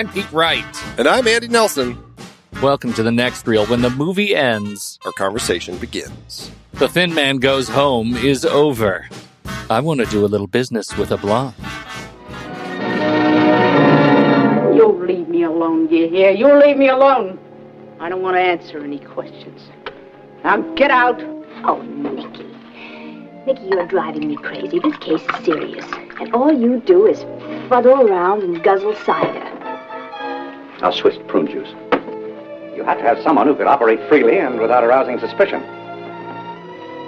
I'm Pete Wright. And I'm Andy Nelson. Welcome to the next reel. When the movie ends, our conversation begins. The Thin Man Goes Home is over. I want to do a little business with a blonde. You'll leave me alone, you hear? you'll leave me alone. I don't want to answer any questions. Now get out. Oh, Nicky. Nicky, you're driving me crazy. This case is serious. And all you do is fuddle around and guzzle cider. Now, Swiss prune juice. You have to have someone who could operate freely and without arousing suspicion.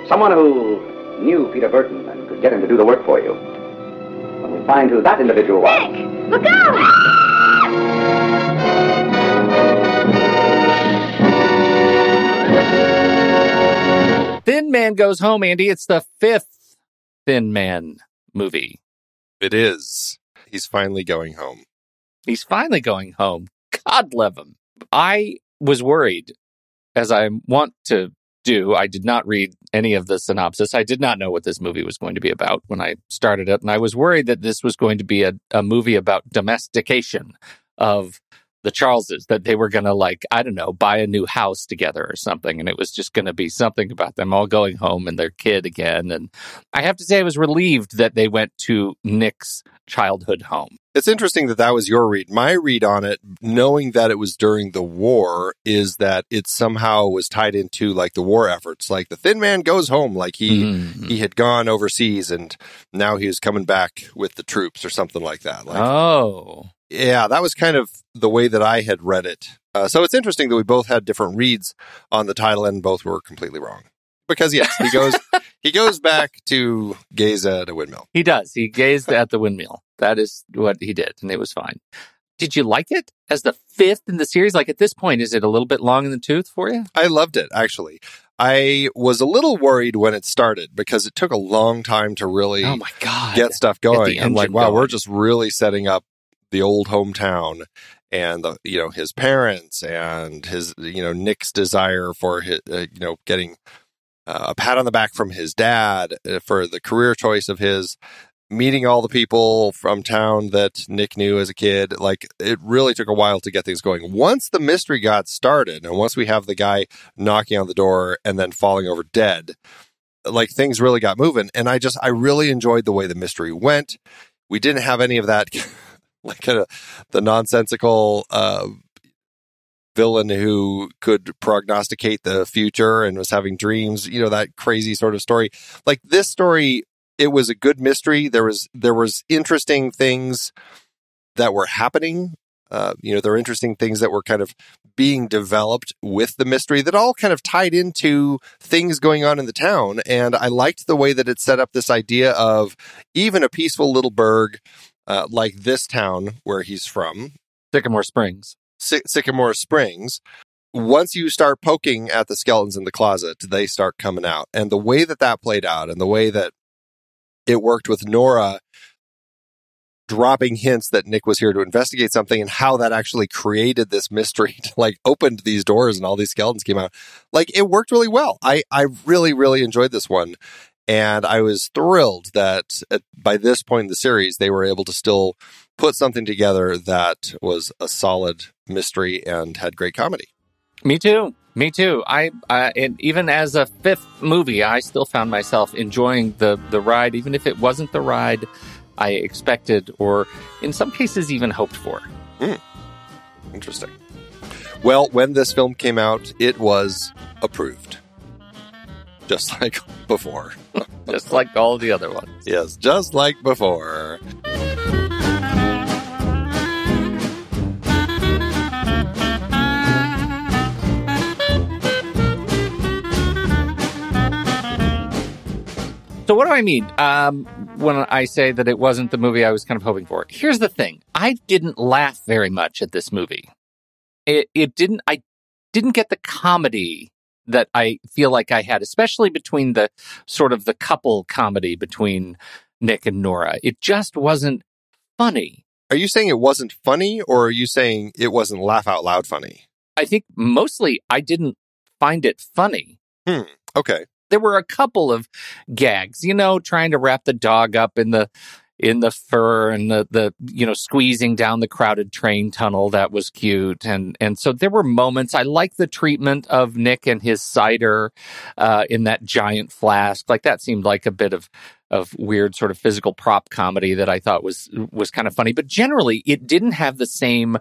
Someone who knew Peter Burton and could get him to do the work for you. When we find who that individual was. Nick! Look out! Ah! Thin Man Goes Home, Andy. It's the fifth Thin Man movie. It is. He's finally going home. He's finally going home. God love him. I was worried, as I want to do. I did not read any of the synopsis. I did not know what this movie was going to be about when I started it. And I was worried that this was going to be a, a movie about domestication of the Charleses, that they were going to, like, I don't know, buy a new house together or something. And it was just going to be something about them all going home and their kid again. And I have to say, I was relieved that they went to Nick's childhood home. It's interesting that that was your read. My read on it, knowing that it was during the war, is that it somehow was tied into like the war efforts. Like the Thin Man goes home, like he Mhm. he had gone overseas and now he was coming back with the troops or something like that. Like, Oh. yeah, that was kind of the way that I had read it. Uh, so it's interesting that we both had different reads on the title and both were completely wrong. Because yes, he goes he goes back to gaze at a windmill. He does. He gazed at the windmill. That is what he did, and it was fine. Did you like it as the fifth in the series? Like at this point, is it a little bit long in the tooth for you? I loved it actually. I was a little worried when it started because it took a long time to really Oh my god! get stuff Get going. I'm like, wow, going. we're just really setting up the old hometown and the you know his parents and his you know Nick's desire for his uh, you know getting uh, a pat on the back from his dad uh, for the career choice of his meeting all the people from town that Nick knew as a kid. Like it really took a while to get things going. Once the mystery got started, and once we have the guy knocking on the door and then falling over dead, like things really got moving. And I just I really enjoyed the way the mystery went. We didn't have any of that like kind of the nonsensical uh villain who could prognosticate the future and was having dreams you know that crazy sort of story. Like this story it was a good mystery. There was there was interesting things that were happening. Uh, you know there were interesting things that were kind of being developed with the mystery that all kind of tied into things going on in the town. And i liked the way that it set up this idea of even a peaceful little burg uh, like this town where he's from. Sycamore Springs. Sy- Sycamore Springs, once you start poking at the skeletons in the closet, they start coming out. And the way that that played out and the way that it worked with Nora dropping hints that Nick was here to investigate something and how that actually created this mystery to like opened these doors and all these skeletons came out. Like it worked really well. I, I really, really enjoyed this one. And I was thrilled that at, by this point in the series, they were able to still put something together that was a solid mystery and had great comedy. Me too. Me too. I uh, and even as a fifth movie, I still found myself enjoying the the ride, even if it wasn't the ride I expected, or in some cases even hoped for. Interesting. Well, when this film came out, it was approved. Just like before. Just like all the other ones. yes, just like before. So what do I mean um, when I say that it wasn't the movie I was kind of hoping for? Here's the thing: I didn't laugh very much at this movie. It, it didn't. I didn't get the comedy that I feel like I had, especially between the sort of the couple comedy between Nick and Nora. It just wasn't funny. Are you saying it wasn't funny or are you saying it wasn't laugh out loud funny? I think mostly I didn't find it funny. Hmm. Okay. There were a couple of gags, you know, trying to wrap the dog up in the in the fur and the the you know squeezing down the crowded train tunnel that was cute. And and so there were moments. I like the treatment of nick and his cider uh in that giant flask. Like that seemed like a bit of of weird sort of physical prop comedy that i thought was was kind of funny. But generally it didn't have the same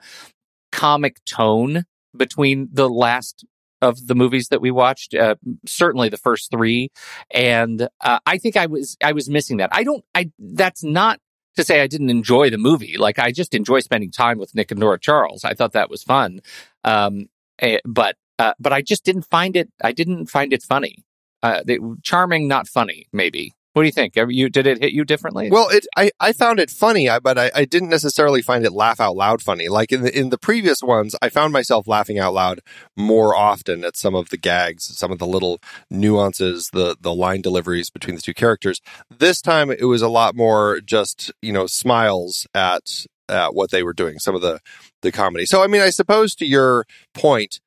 comic tone between the last of the movies that we watched uh, certainly the first three. And uh, i think i was i was missing that. I don't i that's not to say i didn't enjoy the movie. Like i just enjoy spending time with nick and nora charles. I thought that was fun. Um eh, but uh, but i just didn't find it i didn't find it funny. Uh they, charming not funny maybe what do you think you did it hit you differently Well, it I, I found it funny, but I, I didn't necessarily find it laugh out loud funny. Like in the in the previous ones, I found myself laughing out loud more often at some of the gags, some of the little nuances, the the line deliveries between the two characters. This time, it was a lot more just you know smiles at at what they were doing, some of the the comedy. So, I mean, I suppose to your point,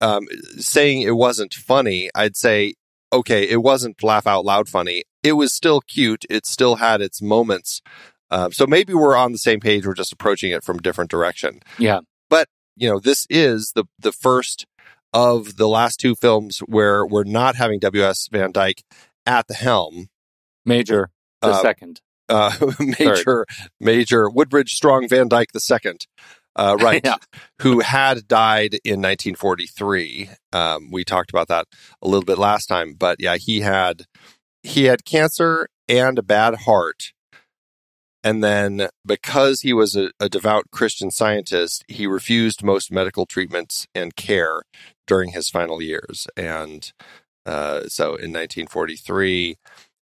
um, saying it wasn't funny, I'd say okay, it wasn't laugh out loud funny. It was still cute. It still had its moments. Uh, so maybe we're on the same page. We're just approaching it from a different direction. yeah But You know, this is the the first of the last two films where we're not having W.S. Van Dyke at the helm. major the Uh, second Uh, major, major Woodbridge Strong Van Dyke the second, uh, right? Yeah. Who had died in 1943. Um, we talked about that a little bit last time, but yeah, he had he had cancer and a bad heart. And then, because he was a, a devout Christian scientist, he refused most medical treatments and care during his final years. And uh, so, in 1943,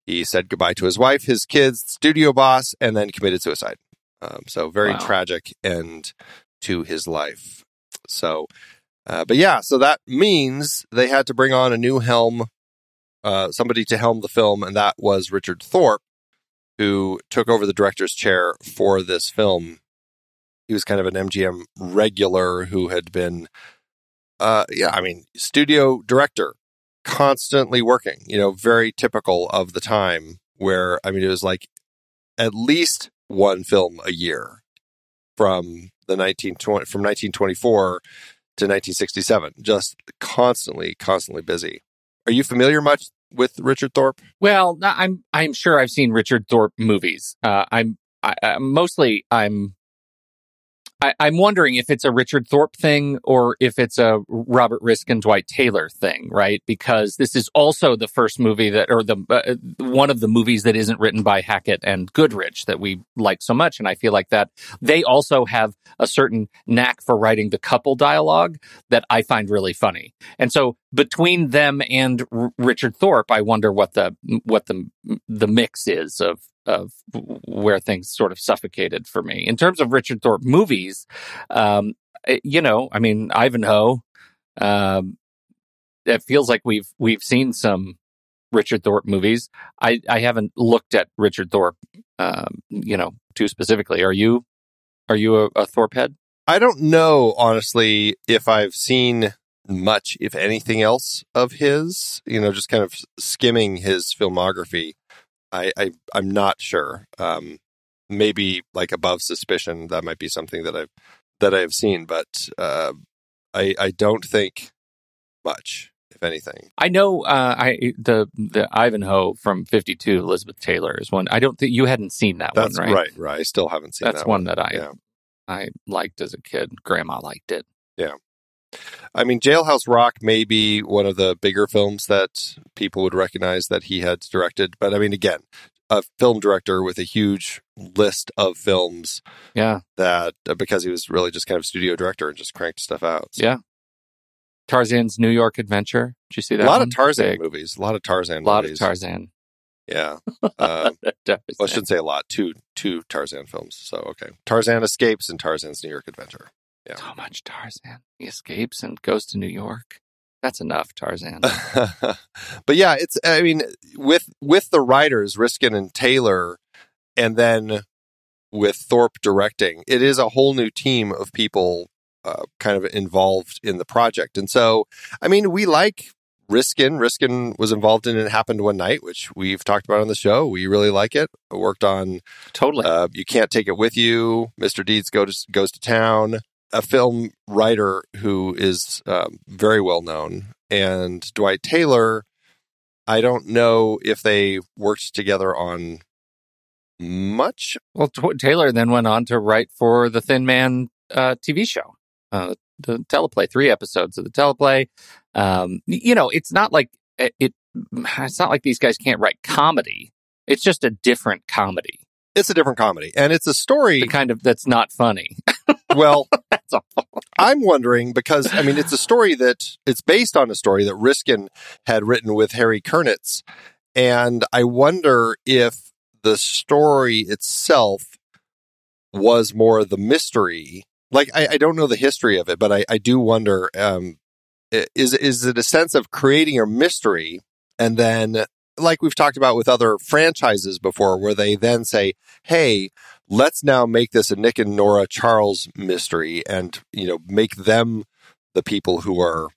he said goodbye to his wife, his kids, studio boss, and then committed suicide. Um, so, very Wow. tragic end to his life. So, uh, but yeah, so that means they had to bring on a new helm, uh, somebody to helm the film, and that was Richard Thorpe, who took over the director's chair for this film. He was kind of an MGM regular who had been, uh, yeah, I mean, studio director, constantly working, you know, very typical of the time where, I mean, it was like at least one film a year from the 1920 from 1924 to 1967 just constantly constantly busy are you familiar much with richard thorpe Well, I'm I'm sure I've seen Richard Thorpe movies. Uh, I'm I, mostly I'm I, I'm wondering if it's a Richard Thorpe thing or if it's a Robert Riskin Dwight Taylor thing, right? Because this is also the first movie that, or the uh, one of the movies that isn't written by Hackett and Goodrich that we like so much, and I feel like that they also have a certain knack for writing the couple dialogue that I find really funny. And so between them and R- Richard Thorpe, I wonder what the what the the mix is of of where things sort of suffocated for me. In terms of Richard Thorpe movies, um, eh, you know, I mean Ivanhoe. Um, it feels like we've we've seen some Richard Thorpe movies. I I haven't looked at Richard Thorpe, um, you know, too specifically. Are you are you a, a Thorpe head? I don't know, honestly, if I've seen much, if anything else, of his. You know, just kind of skimming his filmography. I, I I'm not sure. Um, maybe like above suspicion, that might be something that I've that I've seen, but uh, I I don't think much, if anything. I know uh, I the the Ivanhoe from Fifty Two, Elizabeth Taylor is one. I don't think you hadn't seen that That's one, right? right. Right. I still haven't seen That's that one That's one that I Yeah. I liked as a kid. Grandma liked it. I mean, Jailhouse Rock may be one of the bigger films that people would recognize that he had directed. But I mean, again, a film director with a huge list of films Yeah, that uh, because he was really just kind of studio director and just cranked stuff out. So, yeah. Tarzan's New York Adventure. Did you see that? a lot one? of Tarzan Big. movies. A lot of Tarzan A lot movies. of Tarzan. Yeah. Uh, Tarzan. well, I shouldn't say a lot. Two two Tarzan films. So okay, Tarzan escapes and Tarzan's New York Adventure. So much Tarzan. He escapes and goes to New York. That's enough, Tarzan. but yeah, it's I mean with with the writers Riskin and Taylor, and then with Thorpe directing, it is a whole new team of people uh, kind of involved in the project. And so, I mean, we like Riskin. Riskin was involved in It Happened One Night, which we've talked about on the show. We really like it. Worked on totally. uh, You Can't Take It With You, Mr. Deeds go to, Goes to Town, a film writer who is um, very well known. And Dwight Taylor, I don't know if they worked together on much. Well, Tw- Taylor then went on to write for the Thin Man uh, TV show, uh, the teleplay, three episodes of the teleplay. Um, you know, it's not like it, it. It's not like these guys can't write comedy. It's just a different comedy, It's a different comedy. And it's a story. the kind of that's not funny. well, That's all. I'm wondering because I mean it's a story that it's based on a story that Riskin had written with Harry Kurnitz, and I wonder if the story itself was more the mystery. Like I, I don't know the history of it, but I, I do wonder um, is is it a sense of creating a mystery and then like we've talked about with other franchises before, where they then say, "Hey, let's now make this a Nick and Nora Charles mystery and, you know, make them the people who are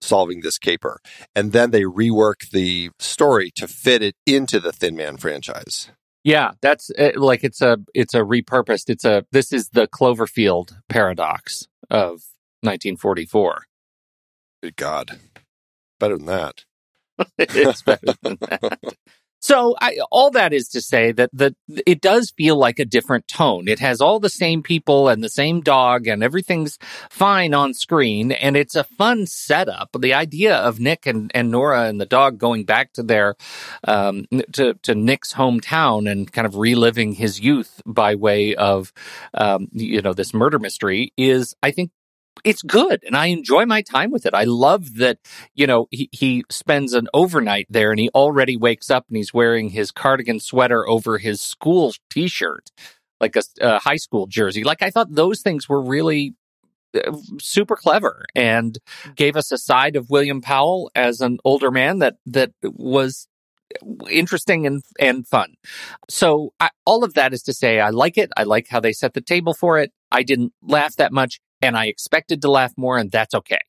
solving this caper. And then they rework the story to fit it into the Thin Man franchise. Yeah, that's uh, like it's a it's a repurposed. It's a this is the Cloverfield paradox of 1944. Good God. Better than that. it's better than that. So I, all that is to say that that it does feel like a different tone. It has all the same people and the same dog and everything's fine on screen and it's a fun setup. The idea of Nick and, and Nora and the dog going back to their um, to to Nick's hometown and kind of reliving his youth by way of um, you know this murder mystery is I think it's good and I enjoy my time with it. I love that you know, he, he spends an overnight there and he already wakes up and he's wearing his cardigan sweater over his school t shirt, like a, a high school jersey. Like, I thought those things were really uh, super clever and gave us a side of William Powell as an older man that, that was interesting and and fun. So I, all of that is to say I like it. I like how they set the table for it. I didn't laugh that much and I expected to laugh more and that's okay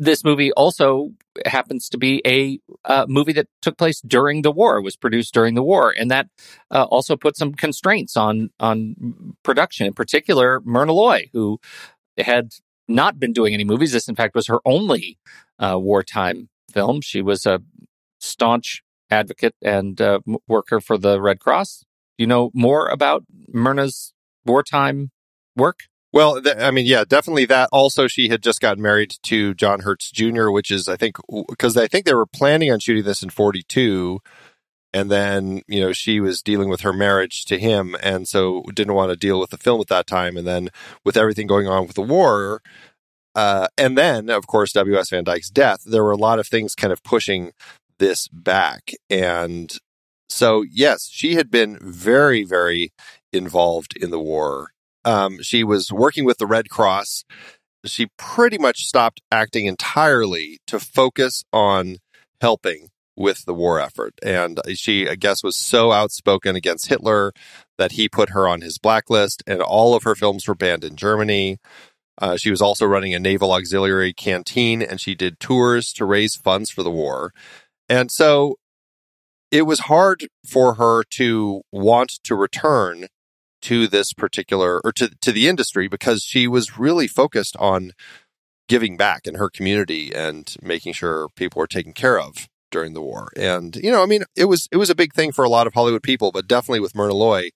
this movie also happens to be a uh, movie that took place during the war, was produced during the war, and that uh, also put some constraints on on production. In particular, Myrna Loy, who had not been doing any movies. This, in fact, was her only uh, wartime film. She was a staunch advocate and uh, worker for the Red Cross. Do you know more about Myrna's wartime work? Well, th- I mean, yeah, definitely that. Also, she had just gotten married to John Hertz Jr., which is, I think, because I think they were planning on shooting this in 42. And then, you know, she was dealing with her marriage to him. And so didn't want to deal with the film at that time. And then with everything going on with the war, uh, and then, of course, W.S. Van Dyke's death, there were a lot of things kind of pushing this back. And so, yes, she had been very, very involved in the war um, she was working with the Red Cross. She pretty much stopped acting entirely to focus on helping with the war effort. And she, I guess, was so outspoken against Hitler that he put her on his blacklist, and all of her films were banned in Germany. Uh, she was also running a naval auxiliary canteen, and she did tours to raise funds for the war. And so it was hard for her to want to return to this particular or to, to the industry because she was really focused on giving back in her community and making sure people were taken care of during the war. And, you know, I mean, it was, it was a big thing for a lot of Hollywood people, but definitely with Myrna Loy,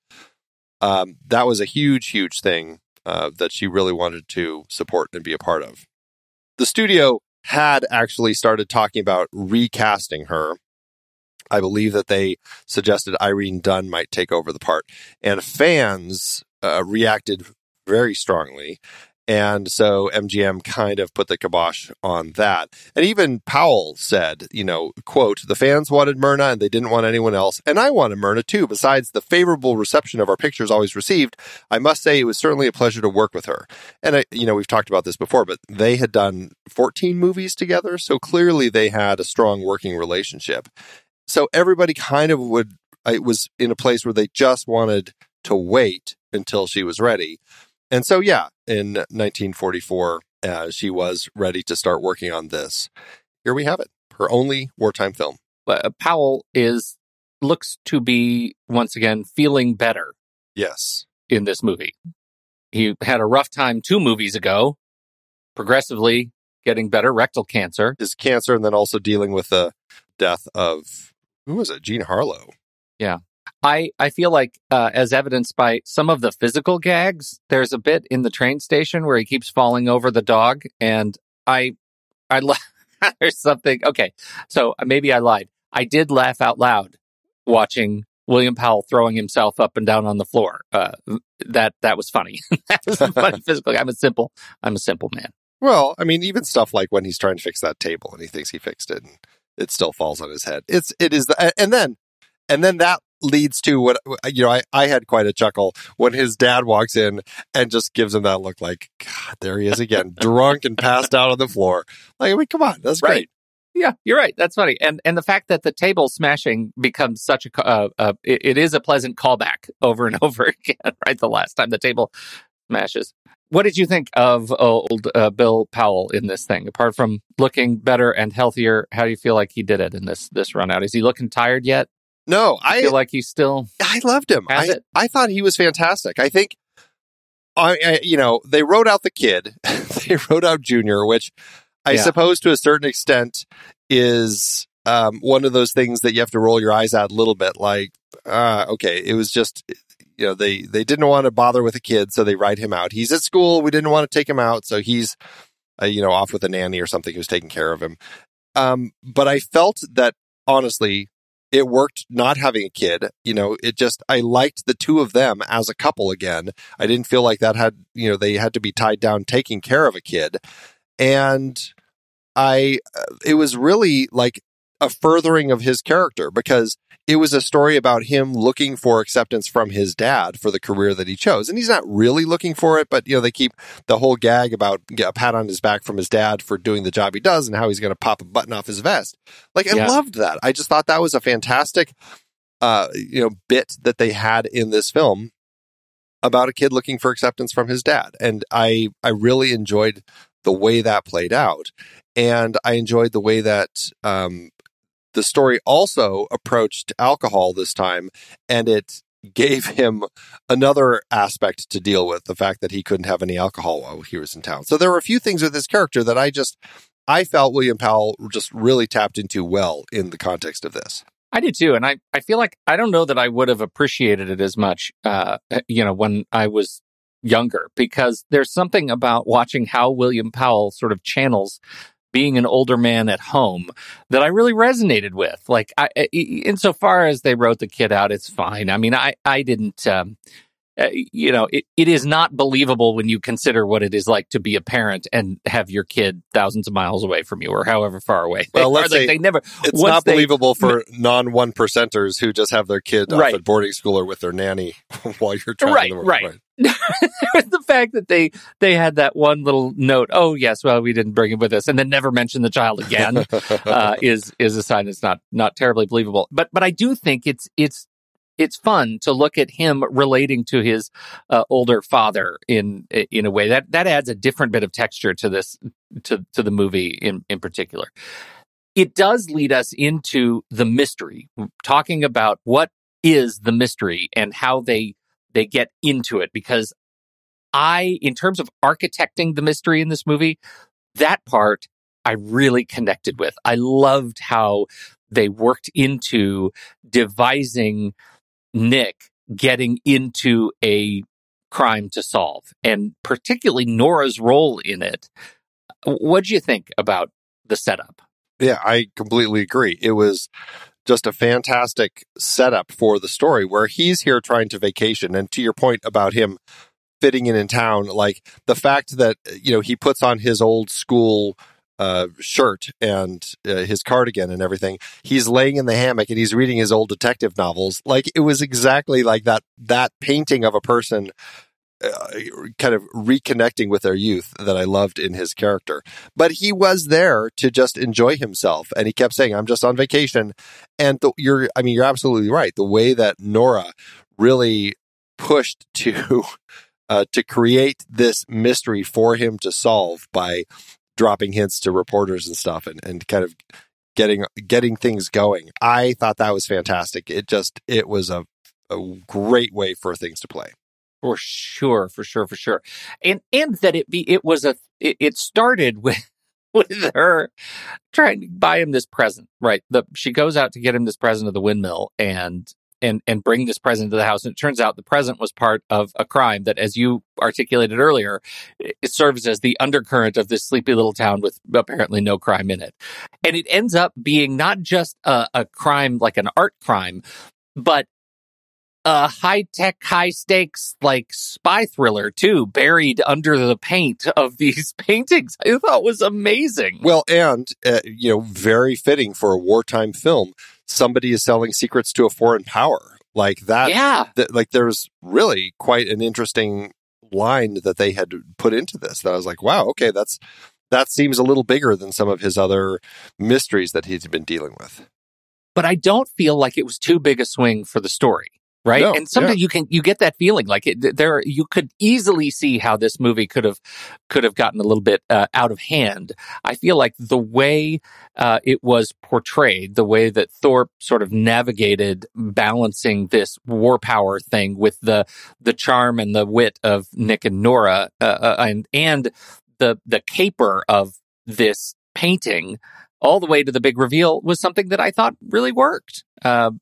um, that was a huge, huge thing uh, that she really wanted to support and be a part of. The studio had actually started talking about recasting her I believe that they suggested Irene Dunne might take over the part, and fans uh, reacted very strongly. And so MGM kind of put the kibosh on that. And even Powell said, you know, quote, the fans wanted Myrna and they didn't want anyone else. And I wanted Myrna too. Besides the favorable reception of our pictures always received, I must say it was certainly a pleasure to work with her. And I, you know, we've talked about this before, but they had done 14 movies together. So clearly they had a strong working relationship. So everybody kind of would, it was in a place where they just wanted to wait until she was ready. And so, yeah, in 1944, uh, she was ready to start working on this. Here we have it, her only wartime film. Uh, Powell is looks to be once again feeling better. Yes, in this movie, he had a rough time two movies ago, progressively getting better rectal cancer, his cancer, and then also dealing with the death of who was it? Jean Harlow. Yeah. I, I feel like, uh, as evidenced by some of the physical gags, there's a bit in the train station where he keeps falling over the dog. And I, I, there's something. Okay. So maybe I lied. I did laugh out loud watching William Powell throwing himself up and down on the floor. Uh, that, that was funny. that was funny physical. I'm a simple, I'm a simple man. Well, I mean, even stuff like when he's trying to fix that table and he thinks he fixed it. And it still falls on his head. It's it is the, and then and then that leads to what you know I, I had quite a chuckle when his dad walks in and just gives him that look like god there he is again drunk and passed out on the floor like i mean come on that's right. great yeah you're right that's funny and and the fact that the table smashing becomes such a uh, uh, it, it is a pleasant callback over and over again right the last time the table smashes what did you think of old uh, Bill Powell in this thing? Apart from looking better and healthier, how do you feel like he did it in this this run out? Is he looking tired yet? No, I feel like he's still. I loved him. I, it? I thought he was fantastic. I think, I, I you know, they wrote out the kid, they wrote out Junior, which I yeah. suppose to a certain extent is um, one of those things that you have to roll your eyes at a little bit. Like, uh, okay, it was just you know they they didn't want to bother with a kid, so they write him out. He's at school. We didn't want to take him out, so he's uh, you know off with a nanny or something who's taking care of him. Um, but I felt that honestly, it worked not having a kid. You know, it just I liked the two of them as a couple again. I didn't feel like that had you know they had to be tied down taking care of a kid, and I uh, it was really like a furthering of his character because it was a story about him looking for acceptance from his dad for the career that he chose. And he's not really looking for it, but you know, they keep the whole gag about a pat on his back from his dad for doing the job he does and how he's going to pop a button off his vest. Like I yeah. loved that. I just thought that was a fantastic, uh, you know, bit that they had in this film about a kid looking for acceptance from his dad. And I, I really enjoyed the way that played out. And I enjoyed the way that um, the story also approached alcohol this time and it gave him another aspect to deal with the fact that he couldn't have any alcohol while he was in town. So there were a few things with this character that I just I felt William Powell just really tapped into well in the context of this. I did too, and I, I feel like I don't know that I would have appreciated it as much, uh, you know, when I was younger, because there's something about watching how William Powell sort of channels being an older man at home that I really resonated with. Like, I, insofar as they wrote the kid out, it's fine. I mean, I I didn't. Um, uh, you know, it, it is not believable when you consider what it is like to be a parent and have your kid thousands of miles away from you or however far away. Well, let's say they never. It's not they, believable for non one percenters who just have their kid right. off at boarding school or with their nanny while you're trying right, to work. Right, right. the fact that they they had that one little note. Oh yes, well we didn't bring him with us, and then never mention the child again uh, is is a sign that's not not terribly believable. But but I do think it's it's it's fun to look at him relating to his uh, older father in in a way that that adds a different bit of texture to this to to the movie in in particular. It does lead us into the mystery, talking about what is the mystery and how they they get into it because I in terms of architecting the mystery in this movie, that part I really connected with. I loved how they worked into devising Nick getting into a crime to solve, and particularly Nora's role in it. What do you think about the setup? Yeah, I completely agree. It was just a fantastic setup for the story where he's here trying to vacation. And to your point about him fitting in in town, like the fact that, you know, he puts on his old school uh, shirt and uh, his cardigan and everything. He's laying in the hammock and he's reading his old detective novels. Like it was exactly like that that painting of a person uh, kind of reconnecting with their youth that I loved in his character. But he was there to just enjoy himself, and he kept saying, "I'm just on vacation." And the, you're, I mean, you're absolutely right. The way that Nora really pushed to uh, to create this mystery for him to solve by dropping hints to reporters and stuff and, and kind of getting getting things going. I thought that was fantastic. It just it was a a great way for things to play. For sure, for sure, for sure. And and that it be it was a it, it started with with her trying to buy him this present, right? The she goes out to get him this present of the windmill and and and bring this present to the house. And it turns out the present was part of a crime that, as you articulated earlier, it serves as the undercurrent of this sleepy little town with apparently no crime in it. And it ends up being not just a, a crime like an art crime, but a high tech, high stakes, like spy thriller too, buried under the paint of these paintings. I thought was amazing. Well, and uh, you know, very fitting for a wartime film somebody is selling secrets to a foreign power like that. Yeah. Th- like there's really quite an interesting line that they had put into this that I was like, wow, okay, that's that seems a little bigger than some of his other mysteries that he's been dealing with. But I don't feel like it was too big a swing for the story right No, and sometimes yeah. you can you get that feeling like it there you could easily see how this movie could have could have gotten a little bit uh, out of hand i feel like the way uh, it was portrayed the way that thorpe sort of navigated balancing this war power thing with the the charm and the wit of nick and nora uh, uh, and and the the caper of this painting all the way to the big reveal was something that I thought really worked. Uh,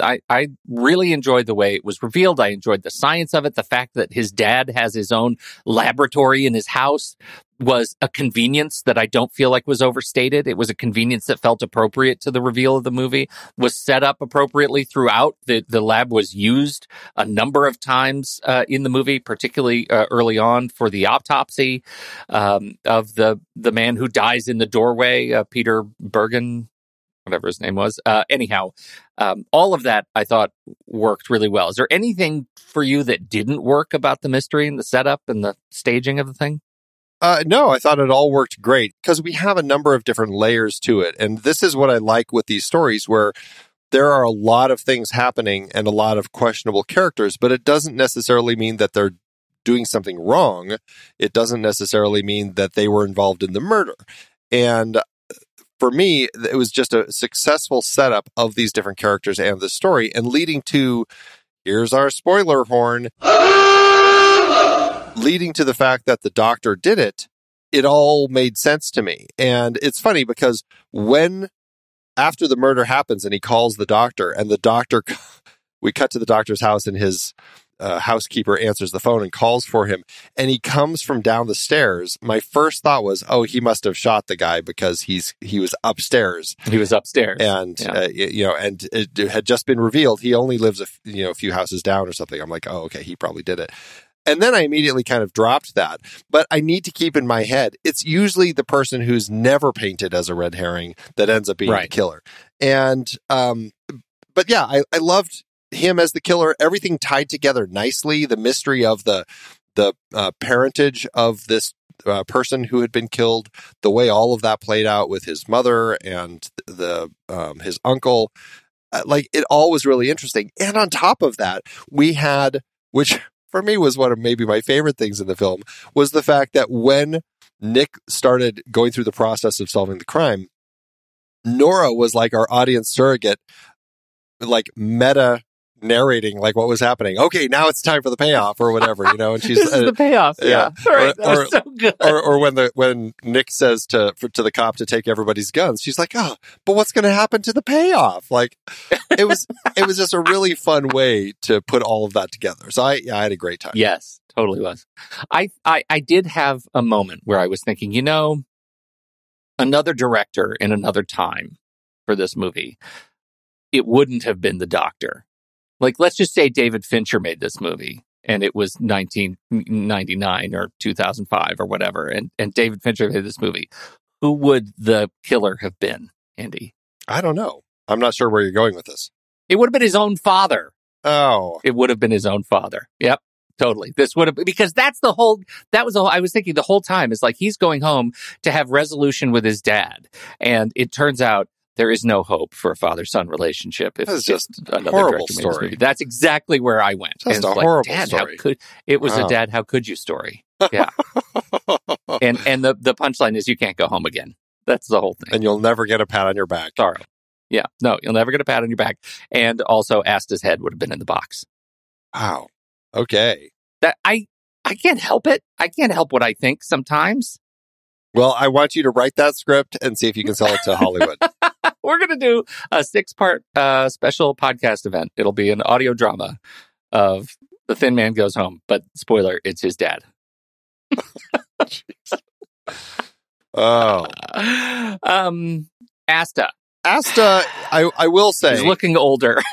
I, I really enjoyed the way it was revealed. I enjoyed the science of it. The fact that his dad has his own laboratory in his house was a convenience that I don't feel like was overstated. It was a convenience that felt appropriate to the reveal of the movie, was set up appropriately throughout. The, the lab was used a number of times uh, in the movie, particularly uh, early on for the autopsy um, of the, the man who dies in the doorway, uh, Peter Bergen, whatever his name was. Uh, anyhow, um, all of that I thought worked really well. Is there anything for you that didn't work about the mystery and the setup and the staging of the thing? Uh, no, I thought it all worked great because we have a number of different layers to it. And this is what I like with these stories where there are a lot of things happening and a lot of questionable characters, but it doesn't necessarily mean that they're doing something wrong, it doesn't necessarily mean that they were involved in the murder. And for me, it was just a successful setup of these different characters and the story, and leading to here's our spoiler horn, leading to the fact that the doctor did it. It all made sense to me. And it's funny because when after the murder happens and he calls the doctor, and the doctor, we cut to the doctor's house and his uh, housekeeper answers the phone and calls for him and he comes from down the stairs my first thought was oh he must have shot the guy because he's he was upstairs He was upstairs. and Yeah. uh, you know and it had just been revealed he only lives a f- you know a few houses down or something i'm like oh okay he probably did it and then i immediately kind of dropped that but i need to keep in my head it's usually the person who's never painted as a red herring that ends up being the Right. killer and um but yeah i i loved him as the killer everything tied together nicely the mystery of the the uh, parentage of this uh, person who had been killed the way all of that played out with his mother and the um, his uncle uh, like it all was really interesting. And on top of that we had which for me was one of maybe my favorite things in the film was the fact that when nick started going through the process of solving the crime nora was like our audience surrogate like meta narrating like what was happening okay now it's time for the payoff or whatever you know and she's this is uh, the payoff. yeah. Yeah. All right. Or- that was or- so good. or, or when the when Nick says to for, to the cop to take everybody's guns, she's like, "Oh, but what's going to happen to the payoff?" Like, it was it was just a really fun way to put all of that together. So I yeah, I had a great time. Yes, totally was. I, I I did have a moment where I was thinking, you know, another director in another time for this movie, it wouldn't have been the doctor. Like, let's just say David Fincher made this movie and it was 1999 or 2005 or whatever, and, and David Fincher made this movie. Who would the killer have been, Andy? I don't know. I'm not sure where you're going with this. It would have been his own father. Oh, it would have been his own father. Yep. Totally. This would have because that's the whole that was the whole I was thinking the whole time is like he's going home to have resolution with his dad. And it turns out there is no hope for a father son relationship if That's just another horrible director made this story. movie. That's exactly where I went. Just it's a like, horrible dad, story. How could it was Wow. a dad, how could you story. Yeah. and and the, the punchline is you can't go home again. That's the whole thing. and you'll never get a pat on your back. Sorrow. Yeah. No, you'll never get a pat on your back. And also Asta's head would have been in the box. Wow. Okay. that I I can't help it. I can't help what I think sometimes. Well, I want you to write that script and see if you can sell it to Hollywood. We're gonna do a six part uh, special podcast event. It'll be an audio drama of the Thin Man goes home, but spoiler, it's his dad. oh, um, Asta, Asta, I I will say he's looking older.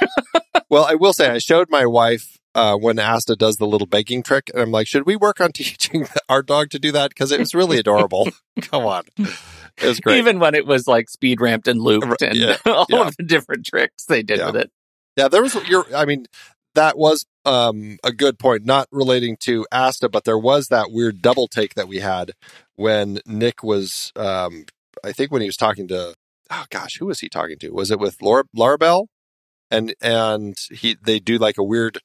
Well, I will say I showed my wife uh, when Asta does the little begging trick, and I'm like, should we work on teaching our dog to do that? Because it was really adorable. Come on, it was great. Even when it was like speed ramped and looped and yeah, all yeah. of the different tricks they did Yeah. with it. yeah, there was. Your, I mean, that was um, a good point, not relating to Asta, but there was that weird double take that we had when Nick was. Um, I think when he was talking to. Oh gosh, who was he talking to? Was it with Laurabelle? And and he they do like a weird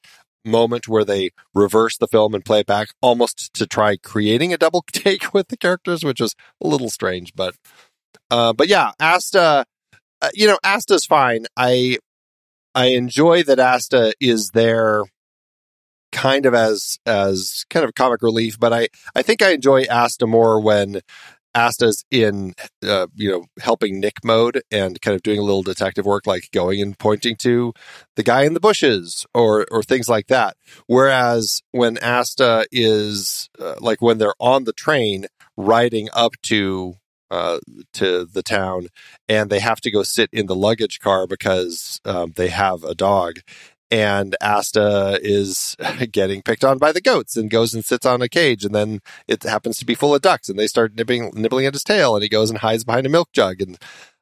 moment where they reverse the film and play it back almost to try creating a double take with the characters, which was a little strange, but uh, but yeah, Asta, uh, you know, Asta's fine. I I enjoy that Asta is there kind of as as kind of comic relief, but I I think I enjoy Asta more when Asta's in uh, you know helping Nick mode and kind of doing a little detective work like going and pointing to the guy in the bushes or or things like that. Whereas when Asta is uh, like when they're on the train riding up to uh, to the town and they have to go sit in the luggage car because um, they have a dog. And Asta is getting picked on by the goats and goes and sits on a cage. And then it happens to be full of ducks and they start nibbling, nibbling at his tail. And he goes and hides behind a milk jug. And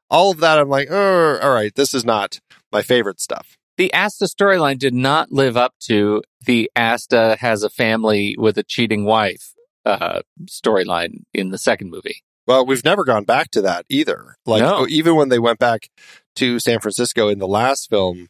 all of that, I'm like, oh, all right, this is not my favorite stuff. the Asta storyline did not live up to the Asta has a family with a cheating wife uh, storyline in the second movie. Well, we've never gone back to that either. Like No. even when they went back to San Francisco in the last film,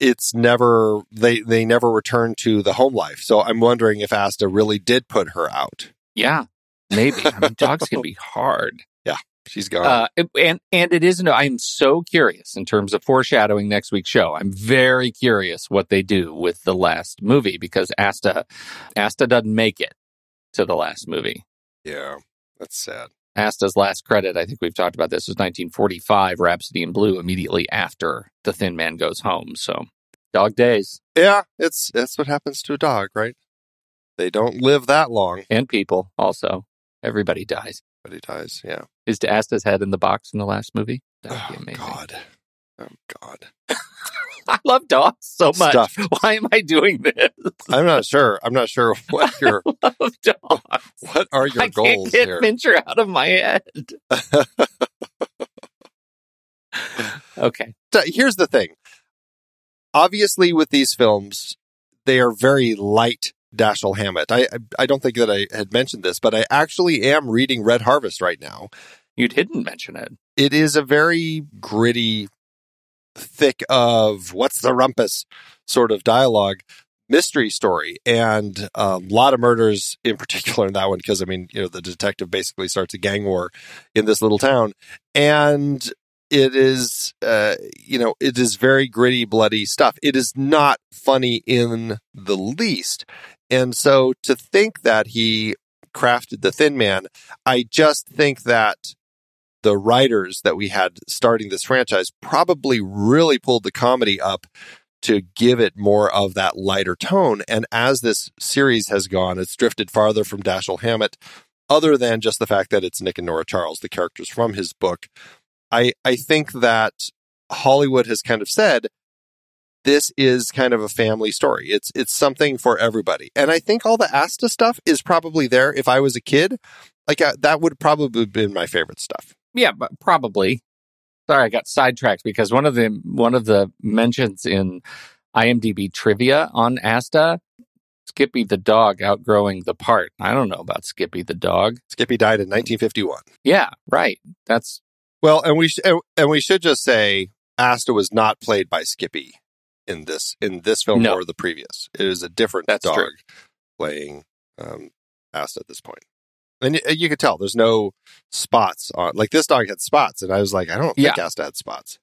it's never they they never return to the home life. So I'm wondering if Asta really did put her out. Yeah, maybe. I mean, dogs can be hard. Yeah, she's gone. Uh, and and it isn't. I'm so curious in terms of foreshadowing next week's show. I'm very curious what they do with the last movie because Asta Asta doesn't make it to the last movie. yeah, that's sad. Asta's last credit, I think we've talked about this, was 1945, Rhapsody in Blue, immediately after The Thin Man Goes Home. So, dog days Yeah, it's that's what happens to a dog, right? They don't live that long, and people also. Everybody dies. Everybody dies. Yeah. Is Asta's head in the box in the last movie? That would Oh be amazing. God. Oh God. I love dogs so much. Stuff. Why am I doing this? I'm not sure. I'm not sure what your I love dogs. what are your I goals can't get here. Fincher out of my head. okay. So here's the thing. Obviously, with these films, they are very light Dashiell Hammett. I, I I don't think that I had mentioned this, but I actually am reading Red Harvest right now. You didn't mention it. It is a very gritty, thick of what's the rumpus sort of dialogue mystery story. And a lot of murders in particular in that one because i mean you know the detective basically starts a gang war in this little town. And it is uh you know it is very gritty bloody stuff. It is not funny in the least. And so to think that he crafted the thin man i just think that the writers that we had starting this franchise probably really pulled the comedy up to give it more of that lighter tone. And as this series has gone, it's drifted farther from Dashiell Hammett, other than just the fact that it's Nick and Nora Charles, the characters from his book. I, I think that Hollywood has kind of said this is kind of a family story. It's it's something for everybody. And I think all the Asta stuff is probably there. If I was a kid, like uh, that would probably have been my favorite stuff. Yeah, but probably. Sorry, I got sidetracked because one of the one of the mentions in IMDb trivia on Asta, Skippy the dog outgrowing the part. I don't know about Skippy the dog. Skippy died in 1951. Yeah, right. That's Well, and we sh- and- and we should just say Asta was not played by Skippy in this in this film No. or the previous. It is a different That's dog true. playing um, Asta at this point. And you could tell there's no spots on like this dog had spots, and I was like, I don't think Yeah. Asta had spots.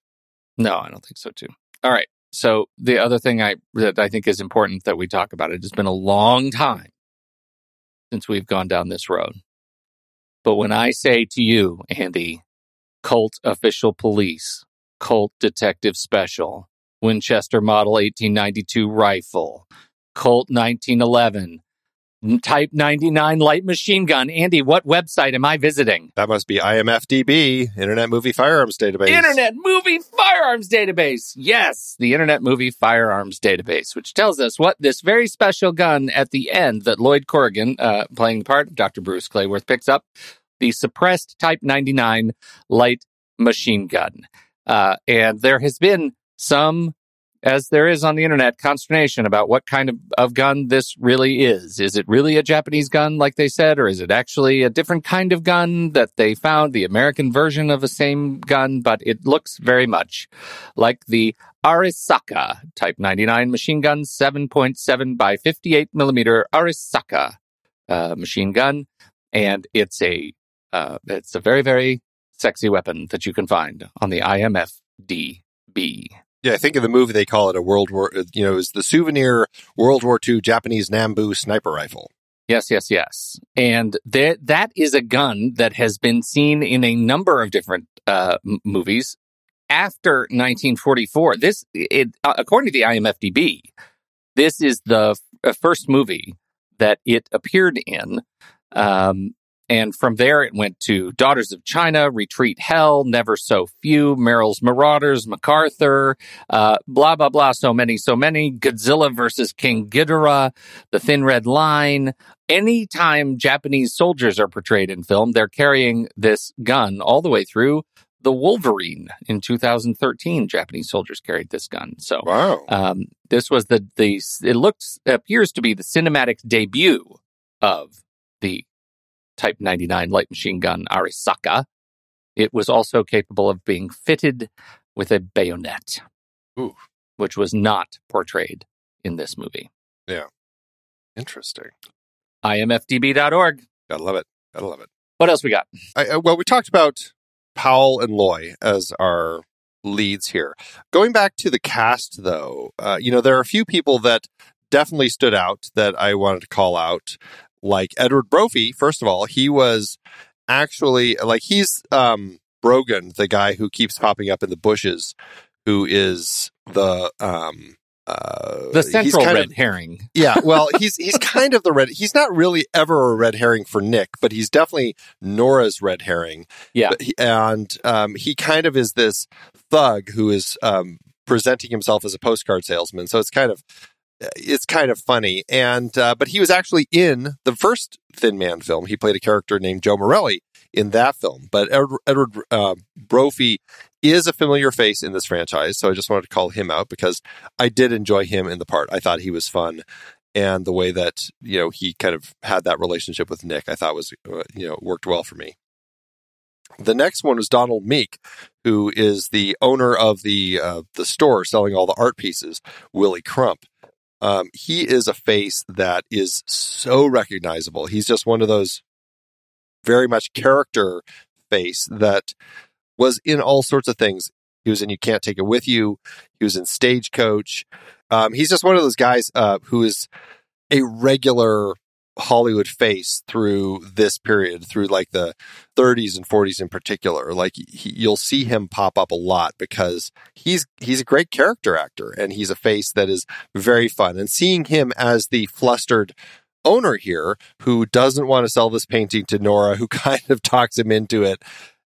no, I don't think so too. All right. So the other thing I that I think is important that we talk about it has been a long time since we've gone down this road. But when I say to you, Andy, Colt official police, Colt detective special, Winchester model 1892 rifle, Colt 1911, Type 99 light machine gun. Andy, what website am I visiting? That must be IMFDB, Internet Movie Firearms Database. Internet Movie Firearms Database. Yes, the Internet Movie Firearms Database, which tells us what this very special gun at the end that Lloyd Corrigan, uh, playing the part of Dr. Bruce Clayworth, picks up the suppressed Type 99 light machine gun. Uh, and there has been some, as there is on the internet, consternation about what kind of, of gun this really is. Is it really a Japanese gun, like they said, or is it actually a different kind of gun that they found, the American version of the same gun? But it looks very much like the Arisaka Type 99 machine gun, 7.7 by 58 millimeter Arisaka uh, machine gun. And it's a, uh, it's a very, very sexy weapon that you can find on the IMFDB. Yeah, I think in the movie they call it a World War. You know, is the souvenir World War II Japanese Nambu sniper rifle. Yes, yes, yes. And that that is a gun that has been seen in a number of different uh, movies after 1944. This, it, uh, according to the IMFDB, this is the f- uh, first movie that it appeared in. Um, and from there, it went to Daughters of China, Retreat Hell, Never So Few, Merrill's Marauders, MacArthur, uh, blah, blah, blah. So many, so many. Godzilla versus King Ghidorah, The Thin Red Line. Anytime Japanese soldiers are portrayed in film, they're carrying this gun all the way through the Wolverine in 2013. Japanese soldiers carried this gun. So, Wow. um, this was the the it looks appears to be the cinematic debut of the Type 99 light machine gun Arisaka. It was also capable of being fitted with a bayonet. Ooh. which was not portrayed in this movie. Yeah. Interesting. imfdb.org. Gotta love it. Gotta love it. What else we got? I, I- well, we talked about Powell and Loy as our leads here. Going back to the cast, though, uh, you know, there are a few people that definitely stood out that I wanted to call out, like Edward Brophy. First of all, he was actually like he's um, Brogan, the guy who keeps popping up in the bushes, who is the um, uh, The he's central kind red of- herring. yeah, well, he's he's kind of the red. He's not really ever a red herring for Nick, but he's definitely Nora's red herring. Yeah. But he- and um, he kind of is this thug who is um, presenting himself as a postcard salesman. So it's kind of it's kind of funny. And uh, but he was actually in the first Thin Man film. He played a character named Joe Morelli in that film. But Edward, Edward uh, Brophy is a familiar face in this franchise, so I just wanted to call him out because I did enjoy him in the part. I thought he was fun. And the way that you know he kind of had that relationship with Nick, I thought was uh, you know worked well for me. The next one was Donald Meek, who is the owner of the uh, the store selling all the art pieces. Willie Crump. Um, he is a face that is so recognizable. He's just one of those very much character face that was in all sorts of things. He was in You Can't Take It With You. He was in Stagecoach. Um, he's just one of those guys uh, who is a regular Hollywood face through this period, through like the 30s and 40s in particular. Like he, you'll see him pop up a lot because he's he's a great character actor and he's a face that is very fun. And seeing him as the flustered owner here who doesn't want to sell this painting to Nora, who kind of talks him into it,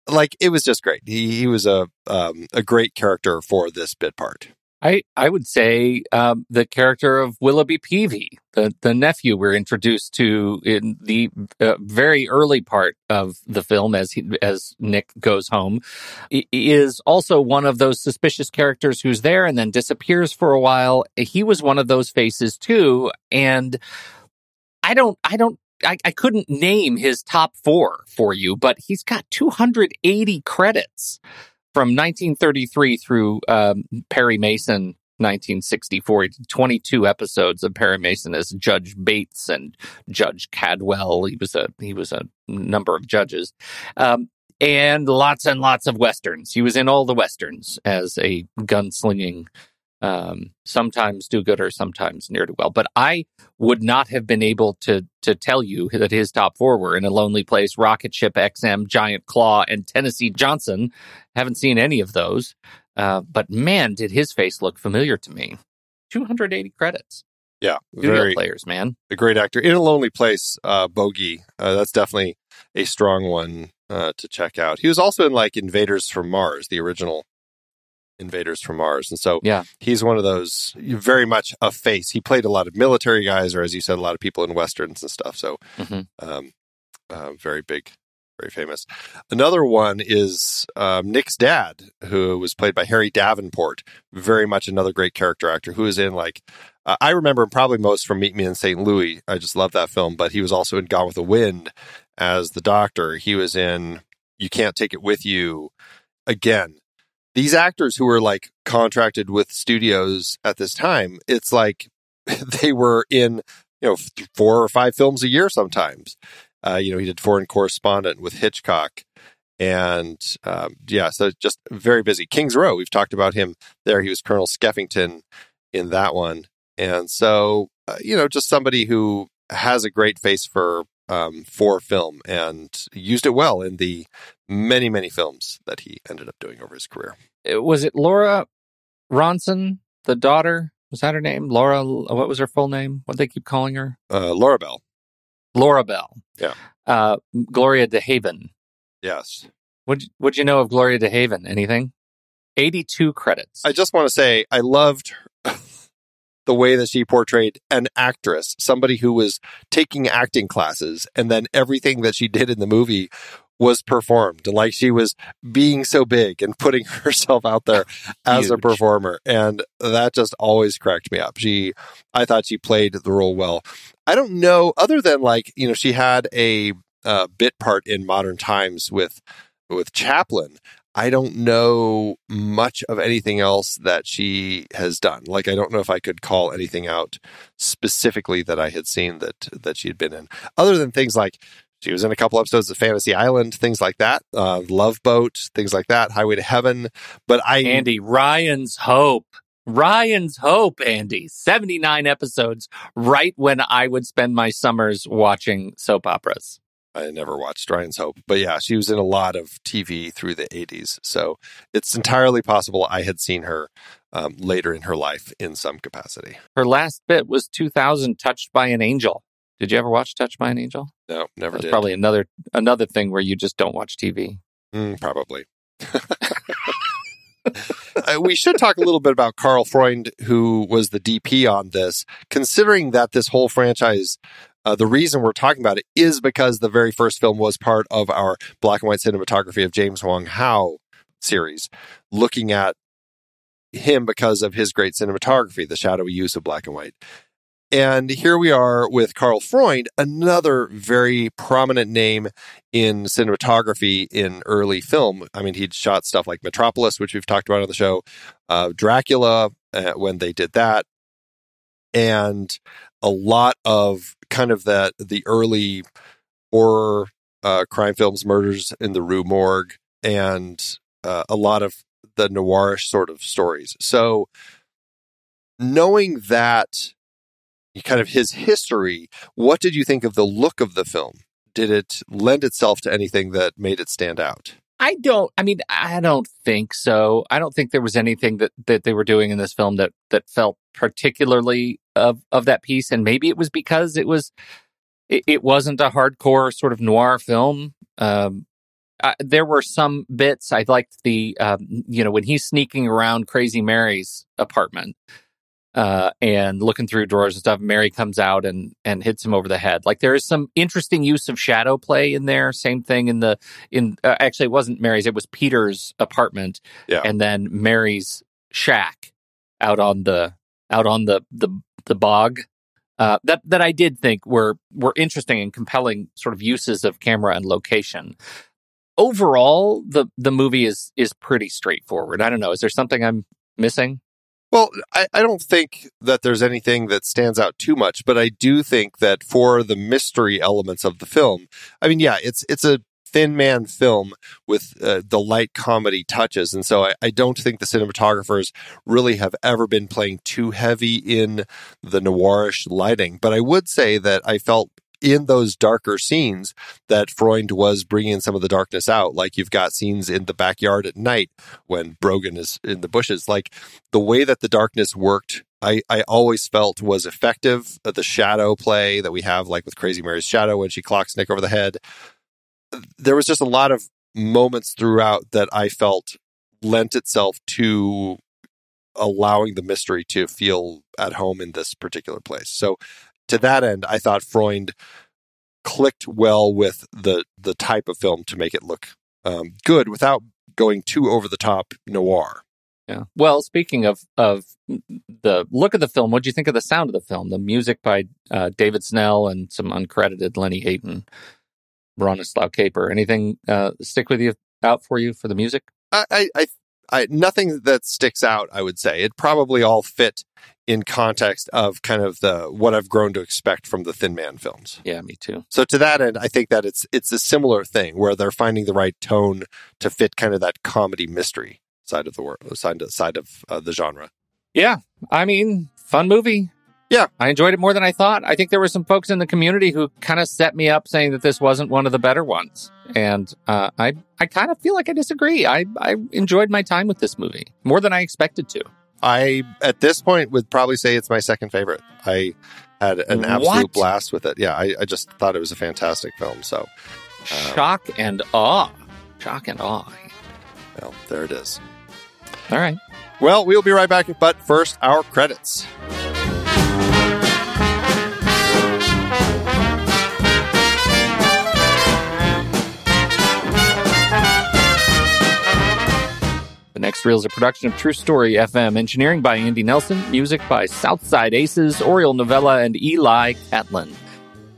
like it was just great. He he was a um, a great character for this bit part. I, I would say um, the character of Willoughby Peavy, the, the nephew we're introduced to in the uh, very early part of the film as he, as Nick goes home, is also one of those suspicious characters who's there and then disappears for a while. He was one of those faces too, and I don't I don't I, I couldn't name his top four for you, but he's got 280 credits from 1933 through um, Perry Mason 1964. He 22 episodes of Perry Mason as Judge Bates and Judge Cadwell. He was a he was a number of judges, um, and lots and lots of westerns. He was in all the westerns as a gunslinging. Um, sometimes do gooder, sometimes near to well. But I would not have been able to to tell you that his top four were in a lonely place, Rocket Ship, XM, Giant Claw, and Tennessee Johnson. Haven't seen any of those, uh, but man, did his face look familiar to me. 280 credits. Yeah, Studio very players, man. a great actor in a lonely place. Uh, Bogey, uh, that's definitely a strong one uh, to check out. He was also in like Invaders from Mars, the original Invaders from Mars, and so Yeah. he's one of those very much a face. He played a lot of military guys, or as you said, a lot of people in westerns and stuff. So, Mhm. um, uh, very big, very famous. Another one is um, Nick's dad, who was played by Harry Davenport. Very much another great character actor who is in like uh, I remember him probably most from Meet Me in St. Louis. I just love that film, but he was also in Gone with the Wind as the doctor. He was in You Can't Take It With You. Again, these actors who were like contracted with studios at this time, it's like they were in, you know, four or five films a year sometimes. Uh, you know, he did Foreign Correspondent with Hitchcock. And um, yeah, so just very busy. King's Row, we've talked about him there. He was Colonel Skeffington in that one. And so, uh, you know, just somebody who has a great face for um, for film and used it well in the many, many films that he ended up doing over his career. Uh, Was it Laura Ronson, the daughter? Was that her name? Laura, what was her full name? What they keep calling her? Uh, Laurabelle, Laura Bell. Yeah. Uh, Gloria DeHaven. yes. Would would you know of Gloria DeHaven? Anything? Eighty-two credits. I just want to say I loved her, the way that she portrayed an actress, somebody who was taking acting classes, and then everything that she did in the movie was performed. And like she was being so big and putting herself out there as a performer. And that just always cracked me up. She, I thought she played the role well. I don't know, other than like, you know, she had a uh, bit part in Modern Times with with Chaplin. I don't know much of anything else that she has done. Like I don't know if I could call anything out specifically that I had seen that that she had been in, other than things like she was in a couple episodes of Fantasy Island, things like that, uh, Love Boat, things like that, Highway to Heaven. But I Andy Ryan's Hope. Ryan's Hope, Andy. 79 episodes, right when I would spend my summers watching soap operas. I never watched Ryan's Hope, but yeah, she was in a lot of TV through the 80s. So it's entirely possible I had seen her um, later in her life in some capacity. Her last bit was 2000 Touched by an Angel. Did you ever watch Touched by an Angel? No, never That's did. probably another another thing where you just don't watch TV. Mm, probably. Uh, we should talk a little bit about Karl Freund, who was the DP on this, considering that this whole franchise, uh, the reason we're talking about it is because the very first film was part of our black and white cinematography of James Wong Howe series, looking at him because of his great cinematography, the shadowy use of black and white. And here we are with Karl Freund, another very prominent name in cinematography in early film. I mean, he'd shot stuff like Metropolis, which we've talked about on the show, uh, Dracula, uh, when they did that, and a lot of kind of that the early horror uh, crime films, Murders in the Rue Morgue, and uh, a lot of the noirish sort of stories. So, knowing that kind of his history, what did you think of the look of the film? Did it lend itself to anything that made it stand out? I don't. I mean, I don't think so. I don't think there was anything that that they were doing in this film that that felt particularly of of that piece. And maybe it was because it was it, it wasn't a hardcore sort of noir film. Um, I, there were some bits I liked the um, you know when he's sneaking around Crazy Mary's apartment uh, and looking through drawers and stuff. Mary comes out and and hits him over the head. Like there is some interesting use of shadow play in there. Same thing in the in uh, actually it wasn't Mary's. It was Peter's apartment. Yeah. and then Mary's shack out on the out on the the the bog. Uh, that that I did think were were interesting and compelling sort of uses of camera and location. Overall, the the movie is is pretty straightforward. I don't know. Is there something I'm missing? Well, I, I don't think that there's anything that stands out too much, but I do think that for the mystery elements of the film, I mean, yeah, it's it's a thin man film with uh, the light comedy touches, and so I, I don't think the cinematographers really have ever been playing too heavy in the noirish lighting. But I would say that I felt in those darker scenes that Freund was bringing some of the darkness out. Like you've got scenes in the backyard at night when Brogan is in the bushes. Like the way that the darkness worked, I, I always felt was effective. The shadow play that we have, like with Crazy Mary's shadow when she clocks Nick over the head. There was just a lot of moments throughout that I felt lent itself to allowing the mystery to feel at home in this particular place. So to that end, I thought Freund clicked well with the the type of film to make it look um, good without going too over the top noir. Yeah. Well, speaking of of the look of the film, what do you think of the sound of the film? The music by uh, David Snell and some uncredited Lenny Hayton, Bronislaw Kaper. Anything uh, stick with you out for you for the music? I, I, I, I, nothing that sticks out. I would say it probably all fit in context of kind of the what I've grown to expect from the Thin Man films. Yeah, me too. So to that end, I think that it's it's a similar thing where they're finding the right tone to fit kind of that comedy mystery side of the world, side side of uh, the genre. Yeah, I mean, fun movie. Yeah. I enjoyed it more than I thought. I think there were some folks in the community who kind of set me up saying that this wasn't one of the better ones. And uh, I I kind of feel like I disagree. I, I enjoyed my time with this movie more than I expected to. I at this point would probably say it's my second favorite. I had an absolute What? blast with it. Yeah, I, I just thought it was a fantastic film. So, Shock and awe. Shock and awe. well, there it is. All right. Well, we'll be right back, but first, our credits. Next reel is a production of True Story FM. Engineering by Andy Nelson. Music by Southside Aces, Oriole Novella, and Eli Catlin.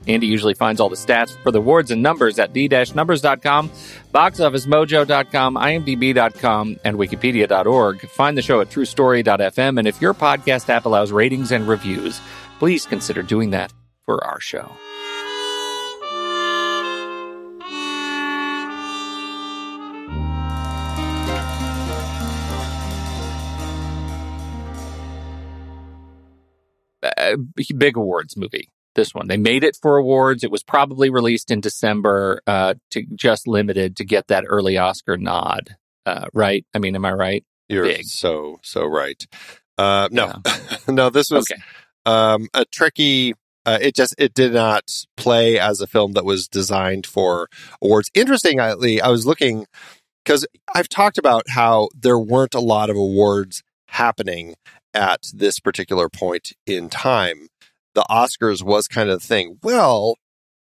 Andy usually finds all the stats for the awards and numbers at the-numbers.com, boxofficemojo.com, imdb.com, and wikipedia.org. Find the show at truestory.fm, and if your podcast app allows ratings and reviews, please consider doing that for our show. Big awards movie this one. They made it for awards. It was probably released in December, uh, to just limited to get that early Oscar nod. Uh, right? I mean, am I right? You're Big. so so right. Uh, no, Yeah. no, this was Okay. um, a tricky. Uh, it just it did not play as a film that was designed for awards. Interestingly, I was looking because I've talked about how there weren't a lot of awards happening at this particular point in time. The Oscars was kind of the thing. Well,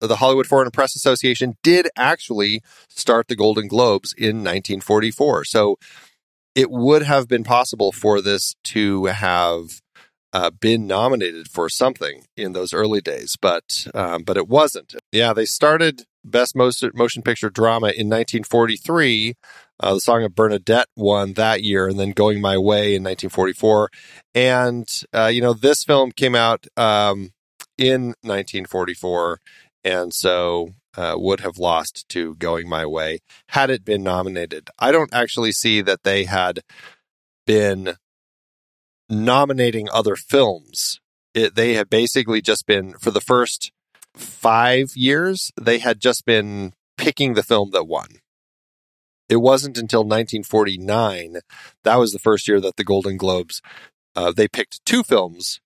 the Hollywood Foreign Press Association did actually start the Golden Globes in 1944. So it would have been possible for this to have uh, been nominated for something in those early days, but um, but it wasn't. Yeah, they started Best Motion, Motion Picture Drama in 1943. Uh, the Song of Bernadette won that year, and then Going My Way in 1944. And uh, you know, this film came out um, in 1944, and so uh, would have lost to Going My Way had it been nominated. I don't actually see that they had been nominating other films. It, they have basically just been, for the first five years, they had just been picking the film that won. It wasn't until 1949, that was the first year that the Golden Globes, uh, they picked two films,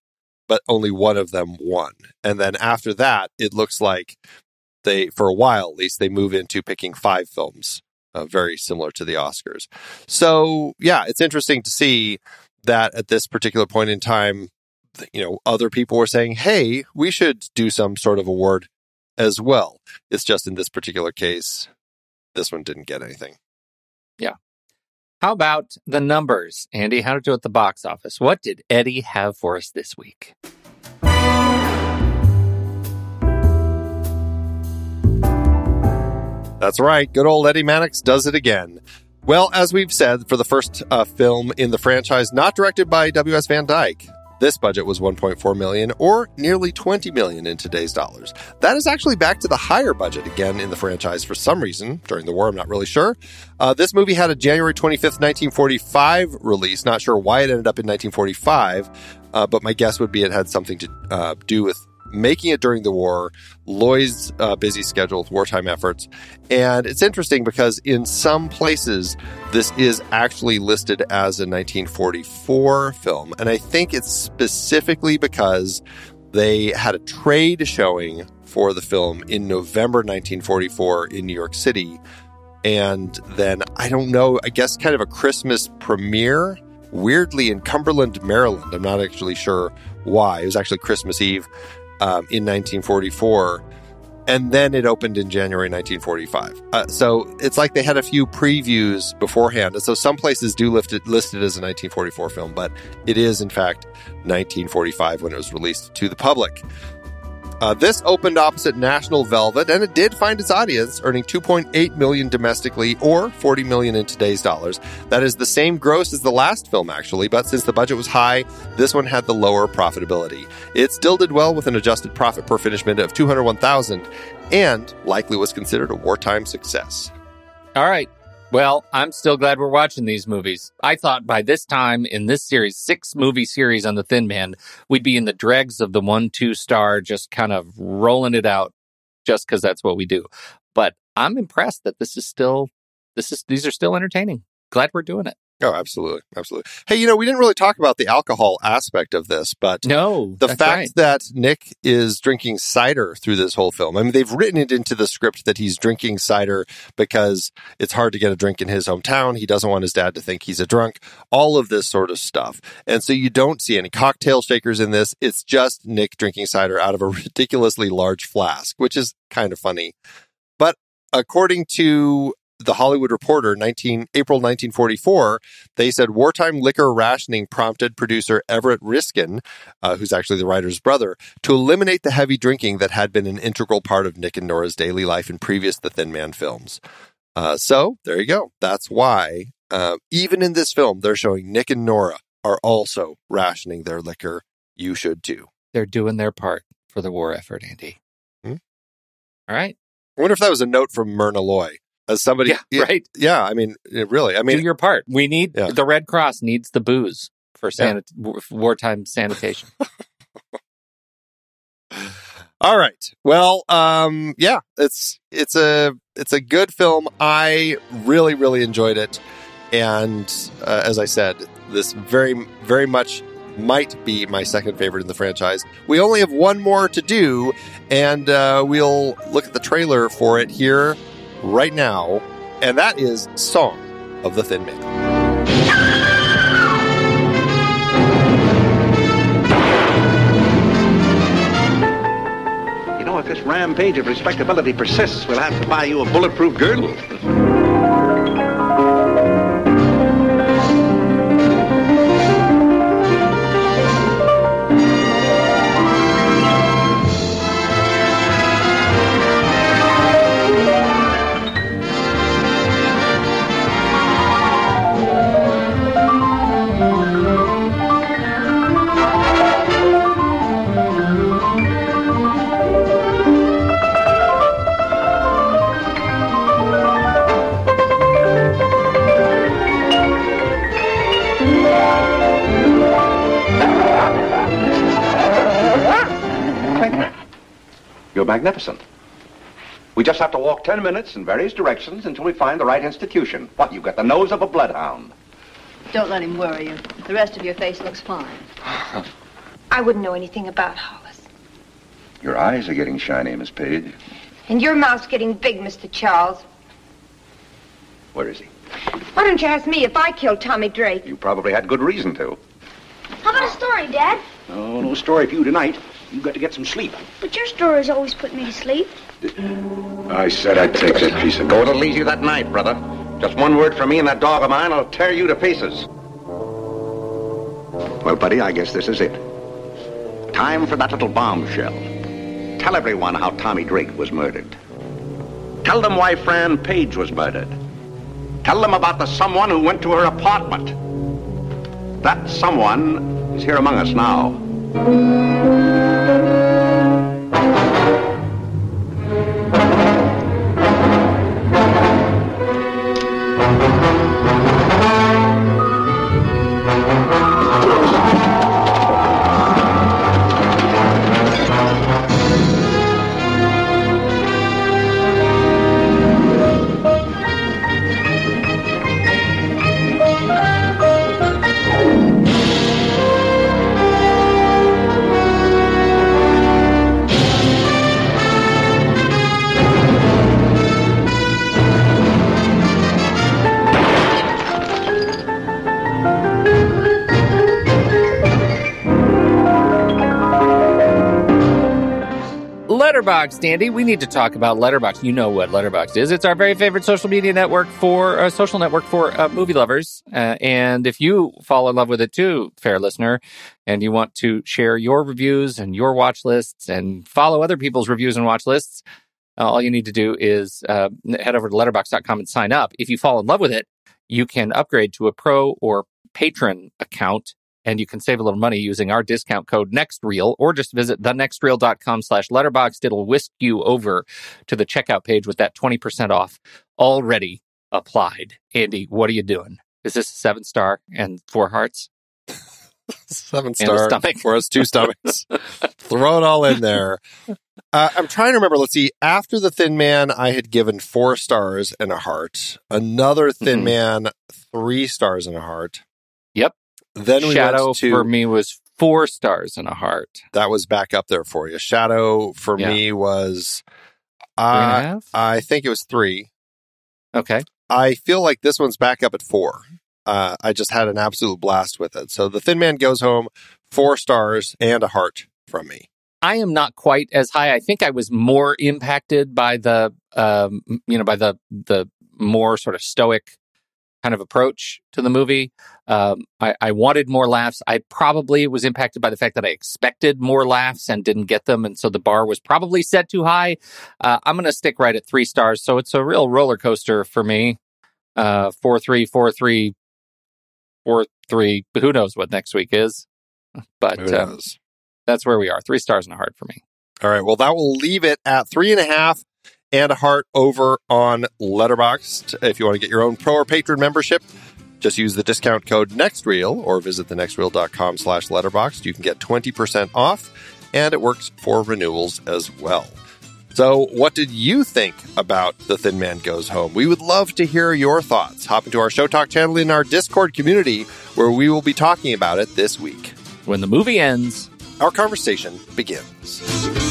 but only one of them won. And then after that, it looks like they, for a while at least, they move into picking five films, uh, very similar to the Oscars. So, yeah, it's interesting to see that at this particular point in time, you know, other people were saying, hey, we should do some sort of award as well. It's just in this particular case, this one didn't get anything. How about the numbers, Andy? How to do at the box office? What did Eddie have for us this week? That's right. Good old Eddie Mannix does it again. Well, as we've said, for the first uh, film in the franchise not directed by W.S. Van Dyke, this budget was 1.4 million or nearly 20 million in today's dollars. That is actually back to the higher budget again in the franchise for some reason during the war. I'm not really sure. Uh, this movie had a January 25th, 1945 release. Not sure why it ended up in 1945, uh, but my guess would be it had something to uh, do with making it during the war, Loy's uh, busy schedule with wartime efforts. And it's interesting because in some places, this is actually listed as a 1944 film. And I think it's specifically because they had a trade showing for the film in November 1944 in New York City. And then, I don't know, I guess kind of a Christmas premiere, weirdly in Cumberland, Maryland. I'm not actually sure why. It was actually Christmas Eve um, in 1944 and then it opened in January 1945. Uh, so it's like they had a few previews beforehand. And so some places do it, list it as a 1944 film, but it is in fact 1945 when it was released to the public. Uh, this opened opposite National Velvet, and it did find its audience, earning 2.8 million domestically, or 40 million in today's dollars. That is the same gross as the last film, actually, but since the budget was high, this one had the lower profitability. It still did well with an adjusted profit per finishment of 201,000, and likely was considered a wartime success. All right. Well, I'm still glad we're watching these movies. I thought by this time in this series, six movie series on the Thin Man, we'd be in the dregs of the one, two star, just kind of rolling it out just because that's what we do. But I'm impressed that this is still, this is, these are still entertaining. Glad we're doing it. Oh, absolutely. Absolutely. Hey, you know, we didn't really talk about the alcohol aspect of this, but No, the fact right. that Nick is drinking cider through this whole film. I mean, they've written it into the script that he's drinking cider because it's hard to get a drink in his hometown. He doesn't want his dad to think he's a drunk. All of this sort of stuff. And so you don't see any cocktail shakers in this. It's just Nick drinking cider out of a ridiculously large flask, which is kind of funny. But according to the Hollywood Reporter, 19, April 1944, they said wartime liquor rationing prompted producer Everett Riskin, uh, who's actually the writer's brother, to eliminate the heavy drinking that had been an integral part of Nick and Nora's daily life in previous The Thin Man films. Uh, so there you go. That's why, uh, even in this film, they're showing Nick and Nora are also rationing their liquor. You should too. They're doing their part for the war effort, Andy. Hmm? All right. I wonder if that was a note from Myrna Loy. As somebody, Yeah, right. Yeah, I mean, it really. I mean, Do your part. We need Yeah. the Red Cross needs the booze for sanit- war- wartime sanitation. All right. Well, um, yeah, it's it's a it's a good film. I really really enjoyed it, and uh, as I said, this very very much might be my second favorite in the franchise. We only have one more to do, and uh, we'll look at the trailer for it here right now, and that is "Song of the Thin Man." You know, if this rampage of respectability persists, we'll have to buy you a bulletproof girdle. You're magnificent. We just have to walk ten minutes in various directions until we find the right institution. What, you've got the nose of a bloodhound. Don't let him worry you. The rest of your face looks fine. I wouldn't know anything about Hollis. Your eyes are getting shiny, Miss Page. And your mouth's getting big, Mr. Charles. Where is he? Why don't you ask me if I killed Tommy Drake? You probably had good reason to. How about a story, Dad? Oh, no story for you tonight. You've got to get some sleep. But your stories always put me to sleep. I said I'd take that piece of... Go to leave you that night, brother. Just one word from me and that dog of mine will tear you to pieces. Well, buddy, I guess this is it. Time for that little bombshell. Tell everyone how Tommy Drake was murdered. Tell them why Fran Page was murdered. Tell them about the someone who went to her apartment. That someone is here among us now. Letterboxd, Andy. We need to talk about Letterboxd. You know what Letterboxd is. It's our very favorite social media network for uh, social network for uh, movie lovers. Uh, and if you fall in love with it too, fair listener, and you want to share your reviews and your watch lists and follow other people's reviews and watch lists, uh, all you need to do is uh, head over to letterboxd.com and sign up. If you fall in love with it, you can upgrade to a pro or patron account and you can save a little money using our discount code nextreel or just visit thenextreel.com slash letterboxd it'll whisk you over to the checkout page with that 20% off already applied andy what are you doing is this a seven star and four hearts Seven star stomach. for us, two stomachs. Throw it all in there. Uh, I'm trying to remember. Let's see. After the Thin Man, I had given four stars and a heart. Another Thin Mhm. Man, three stars and a heart. Yep. Then we shadow to for me was four stars and a heart that was back up there for you. Shadow for Yeah. me was, uh. I think it was three. okay I feel like this one's back up at four. Uh, I just had an absolute blast with it. So the Thin Man goes home, four stars and a heart from me. I am not quite as high. I think I was more impacted by the, um, you know, by the the more sort of stoic kind of approach to the movie. Um, I, I wanted more laughs. I probably was impacted by the fact that I expected more laughs and didn't get them, and so the bar was probably set too high. Uh, I'm going to stick right at three stars. So it's a real roller coaster for me. Uh, four three, four three, four three. Who knows what next week is? But um, that's where we are. Three stars and a heart for me. All right. Well, that will leave it at three and a half and a heart over on Letterboxd. If you want to get your own pro or patron membership, just use the discount code NEXTREEL or visit thenextreel.com slash letterboxd. You can get 20% off and it works for renewals as well. So, what did you think about The Thin Man Goes Home? We would love to hear your thoughts. Hop into our Show Talk channel in our Discord community where we will be talking about it this week. When the movie ends, Our conversation begins.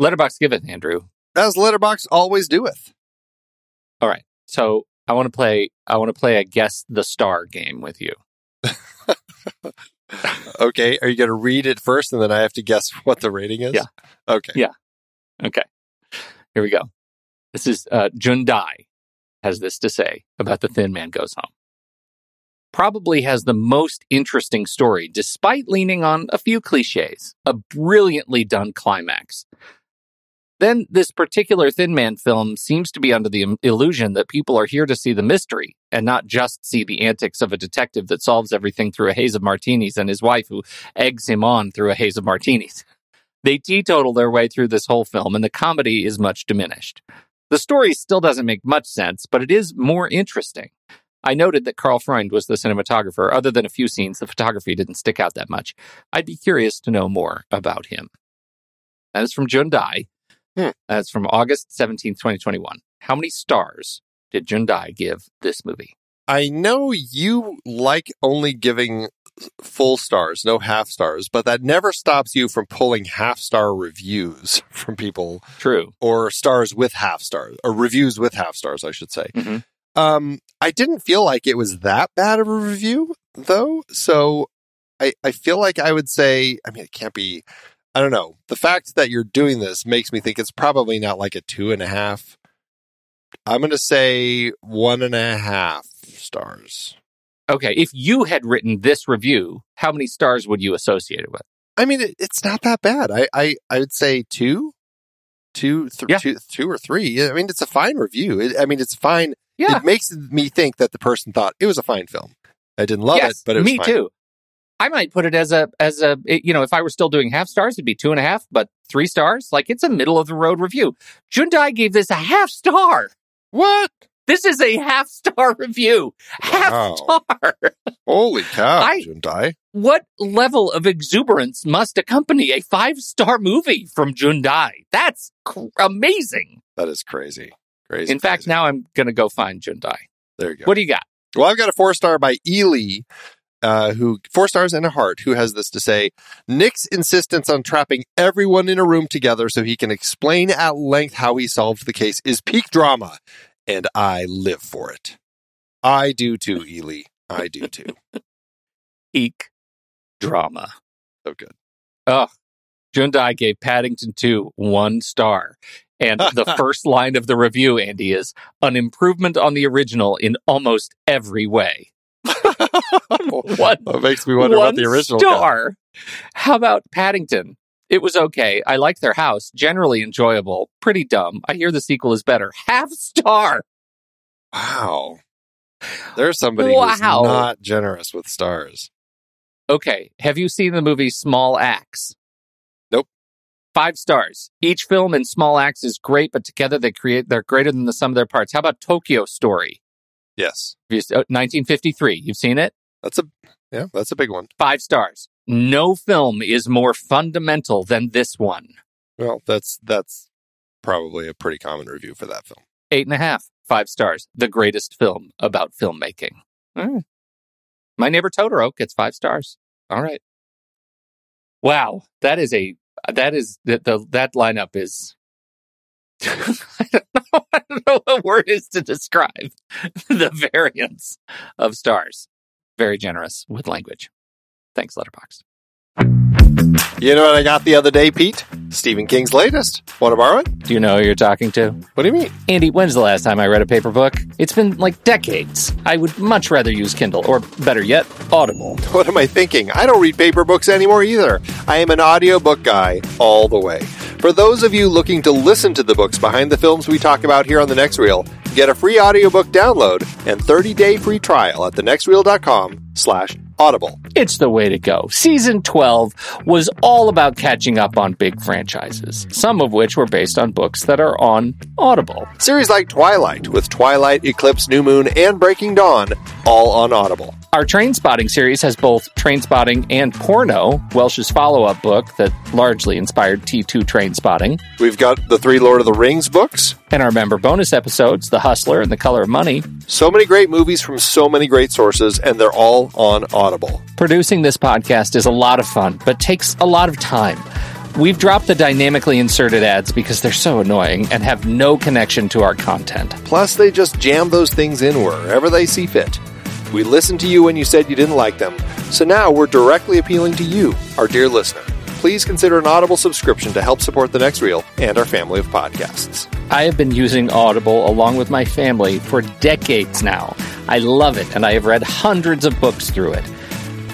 Letterbox giveth, Andrew. As Letterboxd always doeth. All right. So I want to play. I want to play a guess the star game with you. Okay, are you going to read it first and then I have to guess what the rating is? Yeah. Okay. Yeah. Okay. Here we go. This is uh, Jundai has this to say about the Thin Man Goes Home. Probably has the most interesting story, despite leaning on a few cliches. A brilliantly done climax. Then this particular Thin Man film seems to be under the illusion that people are here to see the mystery and not just see the antics of a detective that solves everything through a haze of martinis and his wife who eggs him on through a haze of martinis. They teetotal their way through this whole film, and the comedy is much diminished. The story still doesn't make much sense, but it is more interesting. I noted that Karl Freund was the cinematographer. Other than a few scenes, the photography didn't stick out that much. I'd be curious to know more about him. That is from Jundai. Hmm. That's from August 17th, 2021. How many stars did Jundai give this movie? I know you like only giving full stars, no half stars, but that never stops you from pulling half star reviews from people True. or stars with half stars or reviews with half stars, I should say. Mhm. Um, I didn't feel like it was that bad of a review though. So I, I feel like I would say, I mean, it can't be, I don't know. The fact that you're doing this makes me think it's probably not like a two and a half. I'm going to say one and a half stars. Okay, if you had written this review, how many stars would you associate it with? I mean, it, it's not that bad. I, I, I would say two, two, th- Yeah. two, two or three. I mean, it's a fine review. It, I mean, it's fine. Yeah. It makes me think that the person thought it was a fine film. I didn't love yes, it, but it was me fine. too. I might put it as a as a you know if I were still doing half stars it'd be two and a half, but three stars like it's a middle of the road review. Jundai gave this a half star. What? This is a half star review. Half Wow. star. Holy cow, I- Jundai. What level of exuberance must accompany a five star movie from Jundai? That's cr- amazing. That is crazy. Crazy. In fact, crazy. now I'm going to go find Jundai. there you go. What do you got? Well, I've got a four star by Ely, uh, who four stars and a heart, who has this to say: Nick's insistence on trapping everyone in a room together so he can explain at length how he solved the case is peak drama, and I live for it. I do too, Ely. I do too. Eek drama. So good. Oh, Jundai gave Paddington 2 one star. And the first line of the review, Andy, is an improvement on the original in almost every way. What? That makes me wonder what the original star. How about Paddington? It was okay. I like their house. Generally enjoyable. Pretty dumb. I hear the sequel is better. Half star. Wow. There's somebody who's Wow. not generous with stars. Okay. Have you seen the movie Small Axe? Nope. Five stars. Each film in Small Axe is great, but together they create they're greater than the sum of their parts. How about Tokyo Story? Yes. Have you- uh, 1953. You've seen it? That's a yeah, that's a big one. Five stars. No film is more fundamental than this one. Well, that's that's probably a pretty common review for that film. Eight and a half. Five stars. The greatest film about filmmaking. Mm. My neighbor Totoro gets five stars. All right. Wow, that is a that is the, the that lineup is I don't know. I don't know what word is to describe the variance of stars. Very generous with language. Thanks, Letterboxd. You know what I got the other day, Pete? Stephen King's latest. Want to borrow it? Do you know who you're talking to? What do you mean? Andy, when's the last time I read a paper book? It's been like decades. I would much rather use Kindle, or better yet, Audible. What am I thinking? I don't read paper books anymore either. I am an audiobook guy all the way. For those of you looking to listen to the books behind the films we talk about here on The Next Reel, get a free audiobook download and 30-day free trial at thenextreel.com slash audible. It's the way to go. Season 12 was all about catching up on big franchises, some of which were based on books that are on Audible. Series like Twilight, with Twilight, Eclipse, New Moon, and Breaking Dawn, all on Audible. Our Trainspotting series has both Trainspotting and Porno, Welsh's follow up book that largely inspired T2 Trainspotting. We've got the three Lord of the Rings books. And our member bonus episodes, The Hustler and The Color of Money. So many great movies from so many great sources, and they're all on Audible. Producing this podcast is a lot of fun, but takes a lot of time. We've dropped the dynamically inserted ads because they're so annoying and have no connection to our content. Plus, they just jam those things in wherever they see fit. We listened to you when you said you didn't like them, so now we're directly appealing to you, our dear listener. Please consider an Audible subscription to help support The Next Reel and our family of podcasts. I have been using Audible along with my family for decades now. I love it, and I have read hundreds of books through it.